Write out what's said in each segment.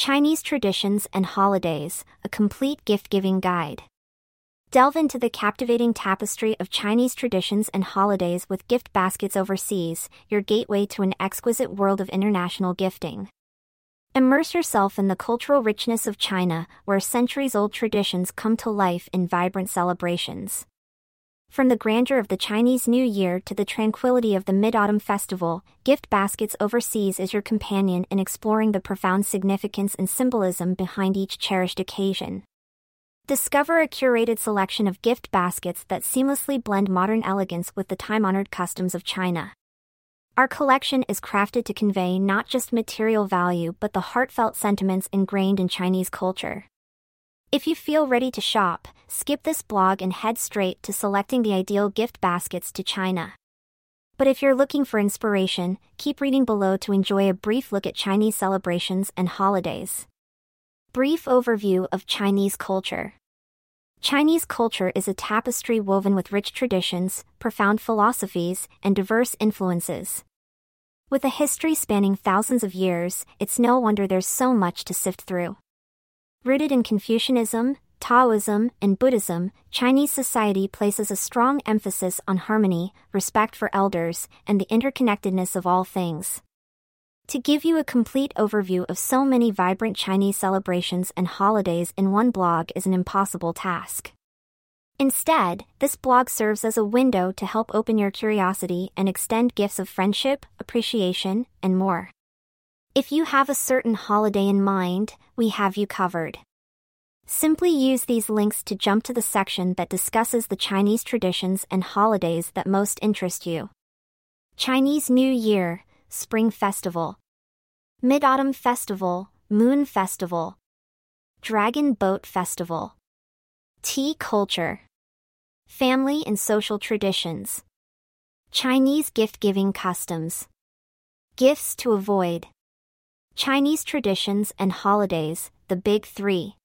Chinese Traditions and Holidays, a complete gift giving guide. Delve into the captivating tapestry of Chinese traditions and holidays with gift baskets overseas, your gateway to an exquisite world of international gifting. Immerse yourself in the cultural richness of China, where centuries old traditions come to life in vibrant celebrations. From the grandeur of the Chinese New Year to the tranquility of the Mid Autumn Festival, Gift Baskets Overseas is your companion in exploring the profound significance and symbolism behind each cherished occasion. Discover a curated selection of gift baskets that seamlessly blend modern elegance with the time honored customs of China. Our collection is crafted to convey not just material value but the heartfelt sentiments ingrained in Chinese culture. If you feel ready to shop, skip this blog and head straight to selecting the ideal gift baskets to China. But if you're looking for inspiration, keep reading below to enjoy a brief look at Chinese celebrations and holidays. Brief overview of Chinese culture. Chinese culture is a tapestry woven with rich traditions, profound philosophies, and diverse influences. With a history spanning thousands of years, it's no wonder there's so much to sift through. Rooted in Confucianism, Taoism, and Buddhism, Chinese society places a strong emphasis on harmony, respect for elders, and the interconnectedness of all things. To give you a complete overview of so many vibrant Chinese celebrations and holidays in one blog is an impossible task. Instead, this blog serves as a window to help open your curiosity and extend gifts of friendship, appreciation, and more. If you have a certain holiday in mind, we have you covered. Simply use these links to jump to the section that discusses the Chinese traditions and holidays that most interest you. Chinese New Year, Spring Festival, Mid Autumn Festival, Moon Festival, Dragon Boat Festival, Tea Culture, Family and Social Traditions, Chinese Gift Giving Customs, Gifts to Avoid. Chinese traditions and holidays, the Big Three.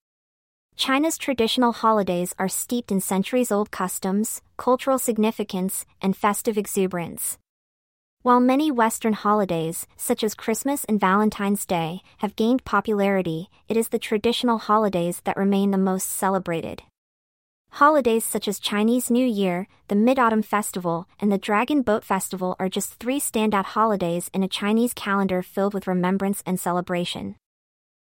China's traditional holidays are steeped in centuries old customs, cultural significance, and festive exuberance. While many Western holidays, such as Christmas and Valentine's Day, have gained popularity, it is the traditional holidays that remain the most celebrated. Holidays such as Chinese New Year, the Mid Autumn Festival, and the Dragon Boat Festival are just three standout holidays in a Chinese calendar filled with remembrance and celebration.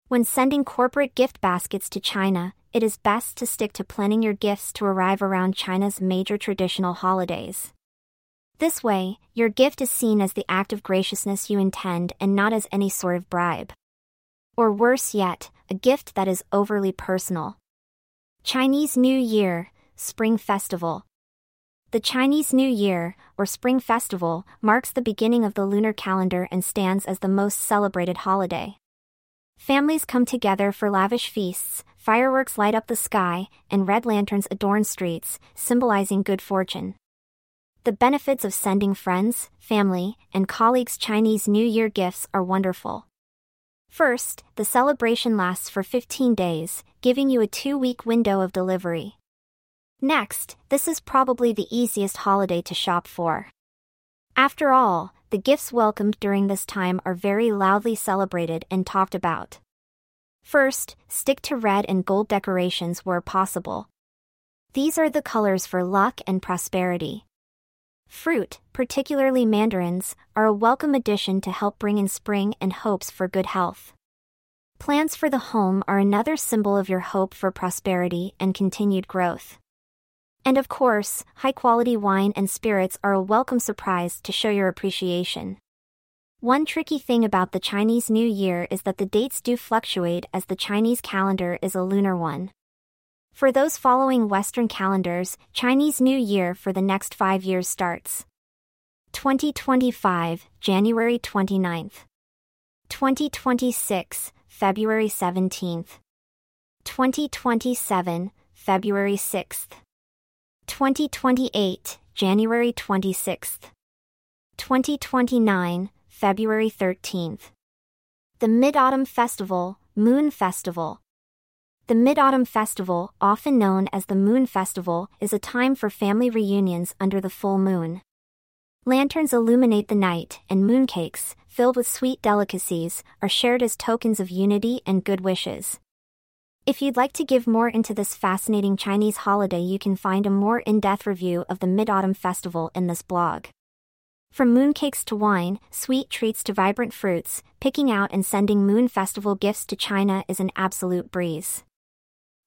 When sending corporate gift baskets to China, it is best to stick to planning your gifts to arrive around China's major traditional holidays. This way, your gift is seen as the act of graciousness you intend and not as any sort of bribe. Or worse yet, a gift that is overly personal. Chinese New Year, Spring Festival. The Chinese New Year, or Spring Festival, marks the beginning of the lunar calendar and stands as the most celebrated holiday. Families come together for lavish feasts, fireworks light up the sky, and red lanterns adorn streets, symbolizing good fortune. The benefits of sending friends, family, and colleagues Chinese New Year gifts are wonderful. First, the celebration lasts for 15 days, giving you a two week window of delivery. Next, this is probably the easiest holiday to shop for. After all, the gifts welcomed during this time are very loudly celebrated and talked about. First, stick to red and gold decorations where possible. These are the colors for luck and prosperity. Fruit, particularly mandarins, are a welcome addition to help bring in spring and hopes for good health. Plants for the home are another symbol of your hope for prosperity and continued growth. And of course, high quality wine and spirits are a welcome surprise to show your appreciation. One tricky thing about the Chinese New Year is that the dates do fluctuate as the Chinese calendar is a lunar one. For those following Western calendars, Chinese New Year for the next five years starts. 2025, January 29th. 2026, February 17th. 2027, February 6th. 2028, January 26th. 2029, February 13th. The Mid Autumn Festival, Moon Festival, the Mid Autumn Festival, often known as the Moon Festival, is a time for family reunions under the full moon. Lanterns illuminate the night, and mooncakes, filled with sweet delicacies, are shared as tokens of unity and good wishes. If you'd like to give more into this fascinating Chinese holiday, you can find a more in depth review of the Mid Autumn Festival in this blog. From mooncakes to wine, sweet treats to vibrant fruits, picking out and sending Moon Festival gifts to China is an absolute breeze.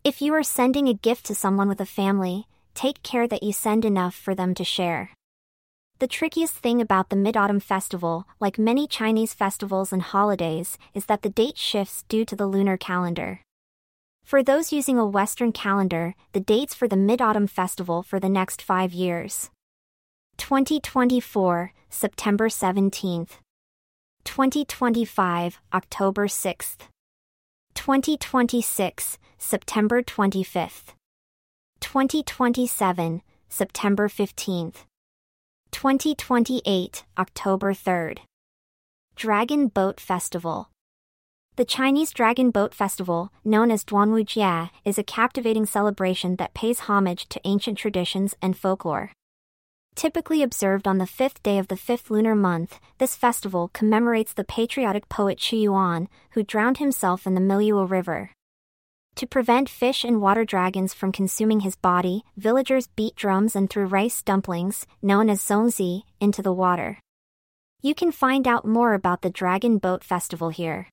If you are sending a gift to someone with a family, take care that you send enough for them to share. The trickiest thing about the Mid Autumn Festival, like many Chinese festivals and holidays, is that the date shifts due to the lunar calendar. For those using a Western calendar, the dates for the Mid Autumn Festival for the next five years 2024, September 17th. 2025, October 6th. 2026, September 25th. 2027, September 15th. 2028, October 3rd. Dragon Boat Festival. The Chinese Dragon Boat Festival, known as Duanwujie, is a captivating celebration that pays homage to ancient traditions and folklore. Typically observed on the fifth day of the fifth lunar month, this festival commemorates the patriotic poet Qu Yuan, who drowned himself in the Miluo River. To prevent fish and water dragons from consuming his body, villagers beat drums and threw rice dumplings, known as zongzi, into the water. You can find out more about the Dragon Boat Festival here.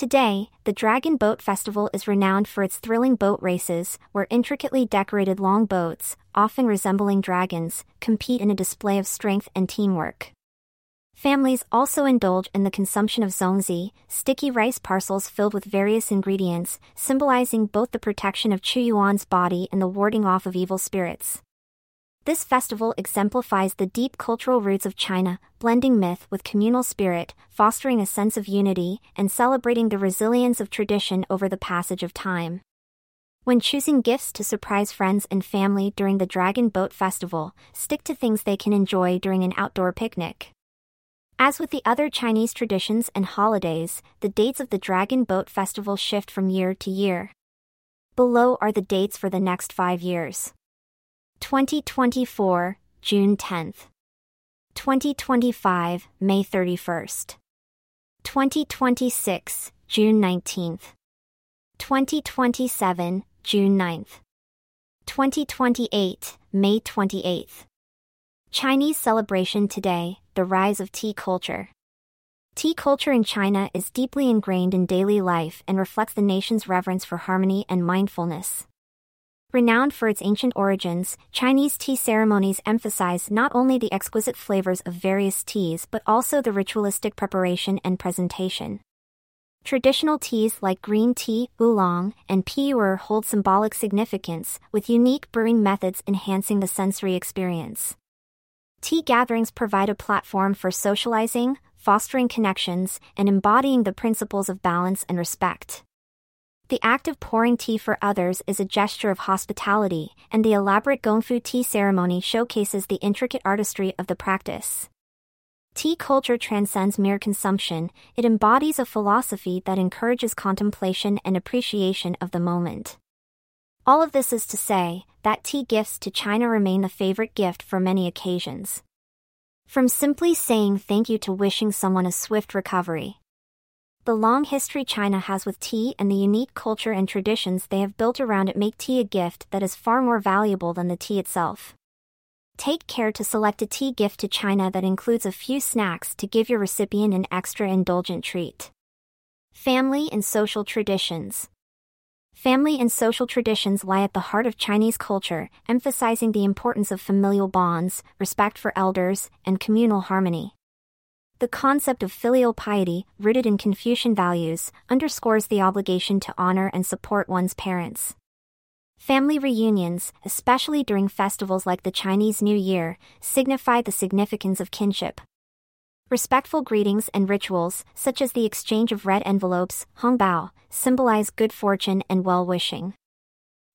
Today, the Dragon Boat Festival is renowned for its thrilling boat races, where intricately decorated long boats, often resembling dragons, compete in a display of strength and teamwork. Families also indulge in the consumption of zongzi, sticky rice parcels filled with various ingredients, symbolizing both the protection of Qu Yuan's body and the warding off of evil spirits. This festival exemplifies the deep cultural roots of China, blending myth with communal spirit, fostering a sense of unity, and celebrating the resilience of tradition over the passage of time. When choosing gifts to surprise friends and family during the Dragon Boat Festival, stick to things they can enjoy during an outdoor picnic. As with the other Chinese traditions and holidays, the dates of the Dragon Boat Festival shift from year to year. Below are the dates for the next five years. 2024, June 10th. 2025, May 31st. 2026, June 19th. 2027, June 9th. 2028, May 28th. Chinese celebration today, the rise of tea culture. Tea culture in China is deeply ingrained in daily life and reflects the nation's reverence for harmony and mindfulness. Renowned for its ancient origins, Chinese tea ceremonies emphasize not only the exquisite flavors of various teas but also the ritualistic preparation and presentation. Traditional teas like green tea, oolong, and pu'er hold symbolic significance, with unique brewing methods enhancing the sensory experience. Tea gatherings provide a platform for socializing, fostering connections, and embodying the principles of balance and respect. The act of pouring tea for others is a gesture of hospitality, and the elaborate gongfu tea ceremony showcases the intricate artistry of the practice. Tea culture transcends mere consumption, it embodies a philosophy that encourages contemplation and appreciation of the moment. All of this is to say that tea gifts to China remain the favorite gift for many occasions. From simply saying thank you to wishing someone a swift recovery. The long history China has with tea and the unique culture and traditions they have built around it make tea a gift that is far more valuable than the tea itself. Take care to select a tea gift to China that includes a few snacks to give your recipient an extra indulgent treat. Family and social traditions. Family and social traditions lie at the heart of Chinese culture, emphasizing the importance of familial bonds, respect for elders, and communal harmony. The concept of filial piety, rooted in Confucian values, underscores the obligation to honor and support one's parents. Family reunions, especially during festivals like the Chinese New Year, signify the significance of kinship. Respectful greetings and rituals, such as the exchange of red envelopes, hongbao, symbolize good fortune and well wishing.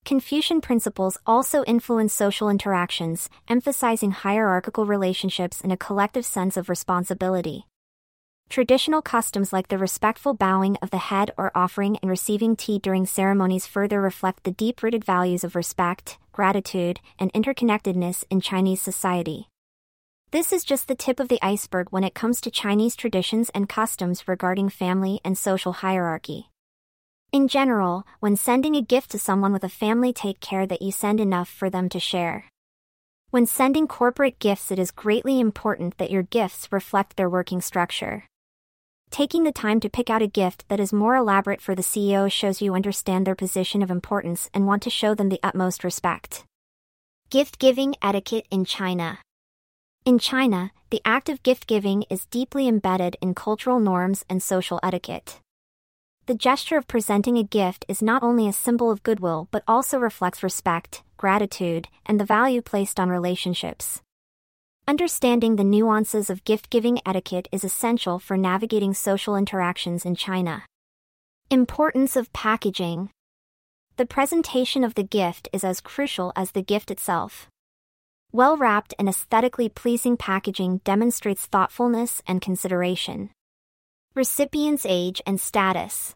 Confucian principles also influence social interactions, emphasizing hierarchical relationships and a collective sense of responsibility. Traditional customs like the respectful bowing of the head or offering and receiving tea during ceremonies further reflect the deep rooted values of respect, gratitude, and interconnectedness in Chinese society. This is just the tip of the iceberg when it comes to Chinese traditions and customs regarding family and social hierarchy. In general, when sending a gift to someone with a family, take care that you send enough for them to share. When sending corporate gifts, it is greatly important that your gifts reflect their working structure. Taking the time to pick out a gift that is more elaborate for the CEO shows you understand their position of importance and want to show them the utmost respect. Gift giving etiquette in China. In China, the act of gift giving is deeply embedded in cultural norms and social etiquette. The gesture of presenting a gift is not only a symbol of goodwill but also reflects respect, gratitude, and the value placed on relationships. Understanding the nuances of gift giving etiquette is essential for navigating social interactions in China. Importance of packaging. The presentation of the gift is as crucial as the gift itself. Well wrapped and aesthetically pleasing packaging demonstrates thoughtfulness and consideration. Recipient's age and status.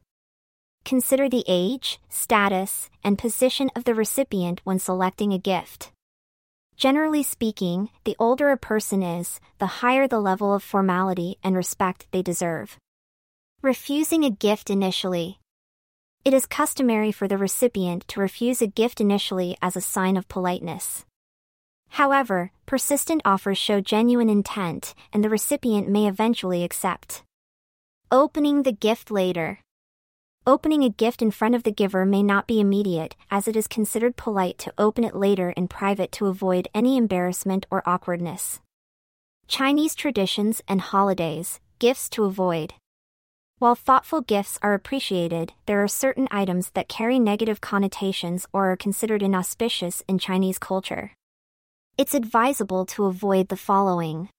Consider the age, status, and position of the recipient when selecting a gift. Generally speaking, the older a person is, the higher the level of formality and respect they deserve. Refusing a gift initially. It is customary for the recipient to refuse a gift initially as a sign of politeness. However, persistent offers show genuine intent, and the recipient may eventually accept. Opening the gift later. Opening a gift in front of the giver may not be immediate, as it is considered polite to open it later in private to avoid any embarrassment or awkwardness. Chinese traditions and holidays, gifts to avoid. While thoughtful gifts are appreciated, there are certain items that carry negative connotations or are considered inauspicious in Chinese culture. It's advisable to avoid the following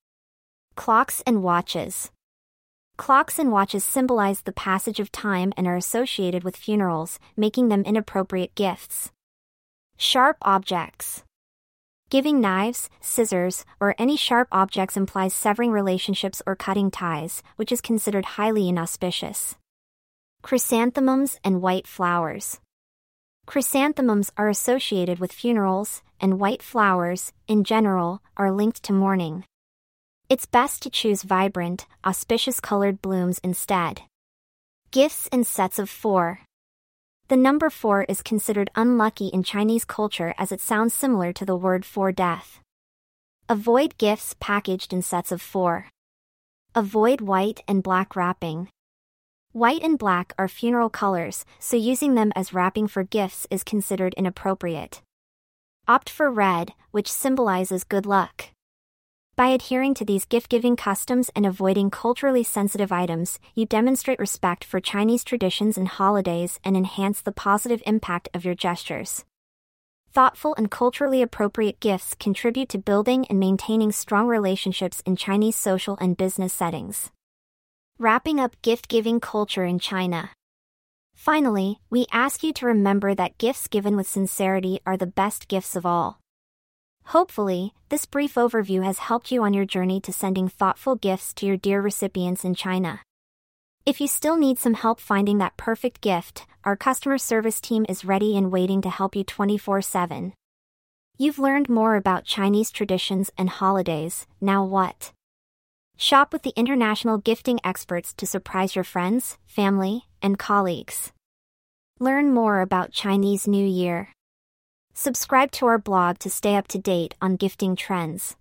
clocks and watches. Clocks and watches symbolize the passage of time and are associated with funerals, making them inappropriate gifts. Sharp objects. Giving knives, scissors, or any sharp objects implies severing relationships or cutting ties, which is considered highly inauspicious. Chrysanthemums and white flowers. Chrysanthemums are associated with funerals, and white flowers, in general, are linked to mourning. It's best to choose vibrant, auspicious colored blooms instead. Gifts in sets of four. The number four is considered unlucky in Chinese culture as it sounds similar to the word for death. Avoid gifts packaged in sets of four. Avoid white and black wrapping. White and black are funeral colors, so using them as wrapping for gifts is considered inappropriate. Opt for red, which symbolizes good luck. By adhering to these gift giving customs and avoiding culturally sensitive items, you demonstrate respect for Chinese traditions and holidays and enhance the positive impact of your gestures. Thoughtful and culturally appropriate gifts contribute to building and maintaining strong relationships in Chinese social and business settings. Wrapping up gift giving culture in China. Finally, we ask you to remember that gifts given with sincerity are the best gifts of all. Hopefully, this brief overview has helped you on your journey to sending thoughtful gifts to your dear recipients in China. If you still need some help finding that perfect gift, our customer service team is ready and waiting to help you 24 7. You've learned more about Chinese traditions and holidays, now what? Shop with the international gifting experts to surprise your friends, family, and colleagues. Learn more about Chinese New Year. Subscribe to our blog to stay up to date on gifting trends.